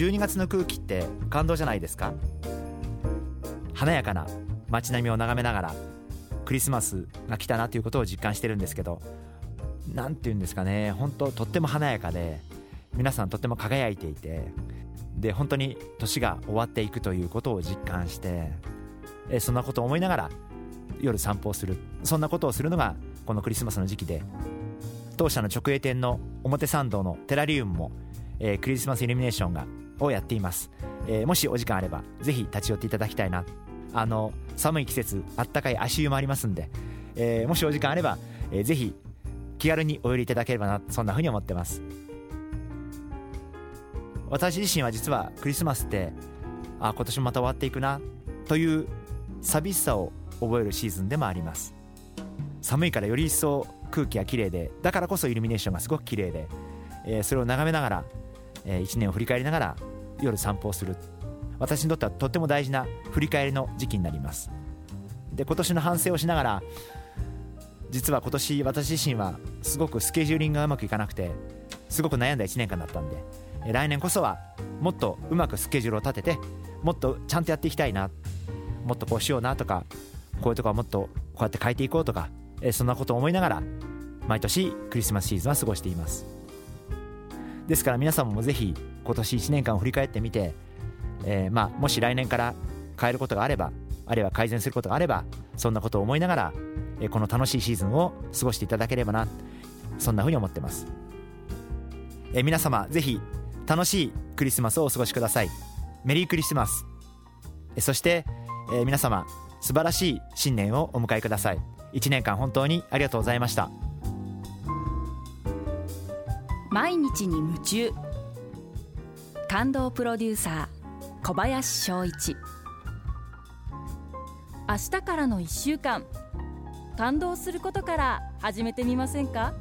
12月の空気って感動じゃないですか？華やかな街並みを眺めながらクリスマスが来たなということを実感してるんですけど何て言うんですかね？本当とっても華やかで皆さんとっても輝いていてで本当に年が終わっていくということを実感してえそんなことを思いながら夜散歩をする。そんなことをするのがこのクリスマスの時期で当社の直営店の表参道のテラリウムも、えー、クリスマスイルミネーションがをやっています、えー、もしお時間あればぜひ立ち寄っていただきたいな。あの寒い季節あったかい足湯もありますんで、えー、もしお時間あれば、えー、ぜひ気軽にお寄りいただければなそんなふうに思ってます。私自身は実はクリスマスってあ今年もまた終わっていくなという寂しさを覚えるシーズンでもあります。寒いからより一層空気が綺麗でだからこそイルミネーションがすごく綺麗で、えー、それを眺めながら、えー、1年を振り返りながら夜散歩をする。私にとってはとっても大事な振り返りの時期になります。で今年の反省をしながら実は今年私自身はすごくスケジューリングがうまくいかなくてすごく悩んだ1年間だったんで来年こそはもっとうまくスケジュールを立ててもっとちゃんとやっていきたいなもっとこうしようなとかこういうとこはもっとこうやって変えていこうとか、そんなことを思いながら毎年クリスマスシーズンは過ごしています。ですから皆様もぜひ今年1年間を振り返ってみて、えー、まあもし来年から変えることがあればあるいは改善することがあればそんなことを思いながら、えこの楽しいシーズンを過ごしていただければなそんなふうに思ってます、え皆様ぜひ楽しいクリスマスをお過ごしください。メリークリスマス。そして、えー、皆様素晴らしい新年をお迎えください。1年間本当にありがとうございました。毎日に夢中。感動プロデューサー小林翔一。明日からの1週間。感動することから始めてみませんか？